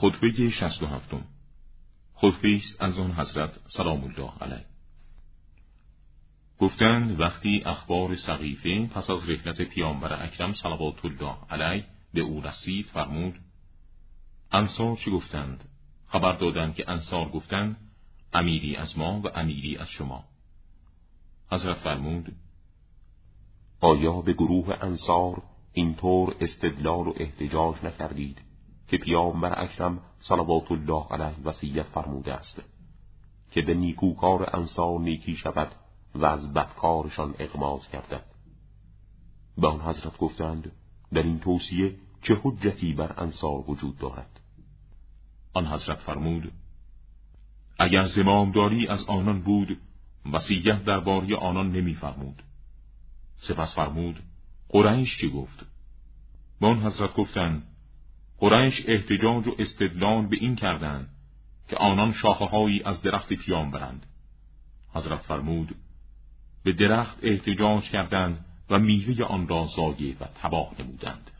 خطبه شست و هفتم. خطبه است از آن حضرت سلام الله علیه. گفتند وقتی اخبار سقیفه پس از رحلت پیامبر اکرم صلوات الله علیه به او رسید فرمود انصار چه گفتند؟ خبر دادند که انصار گفتند امیری از ما و امیری از شما. حضرت فرمود آیا به گروه انصار اینطور استدلال و احتجاج نکردید؟ که پیامبر اکرم صلوات الله علیه وصیت فرموده است که به نیکوکار انصار نیکی شود و از بدکارشان اقماز گردد. به آن حضرت گفتند در این توصیه چه حجتی بر انصار وجود دارد؟ آن حضرت فرمود اگر زمامداری از آنان بود وصیت درباره آنان نمیفرمود. سپس فرمود قریش چی گفت؟ به آن حضرت گفتند قریش احتجاج و استدلال به این کردند که آنان شاخههایی از درخت پیام برند. حضرت فرمود به درخت احتجاج کردند و میوه آن را زایه و تباه نمودند.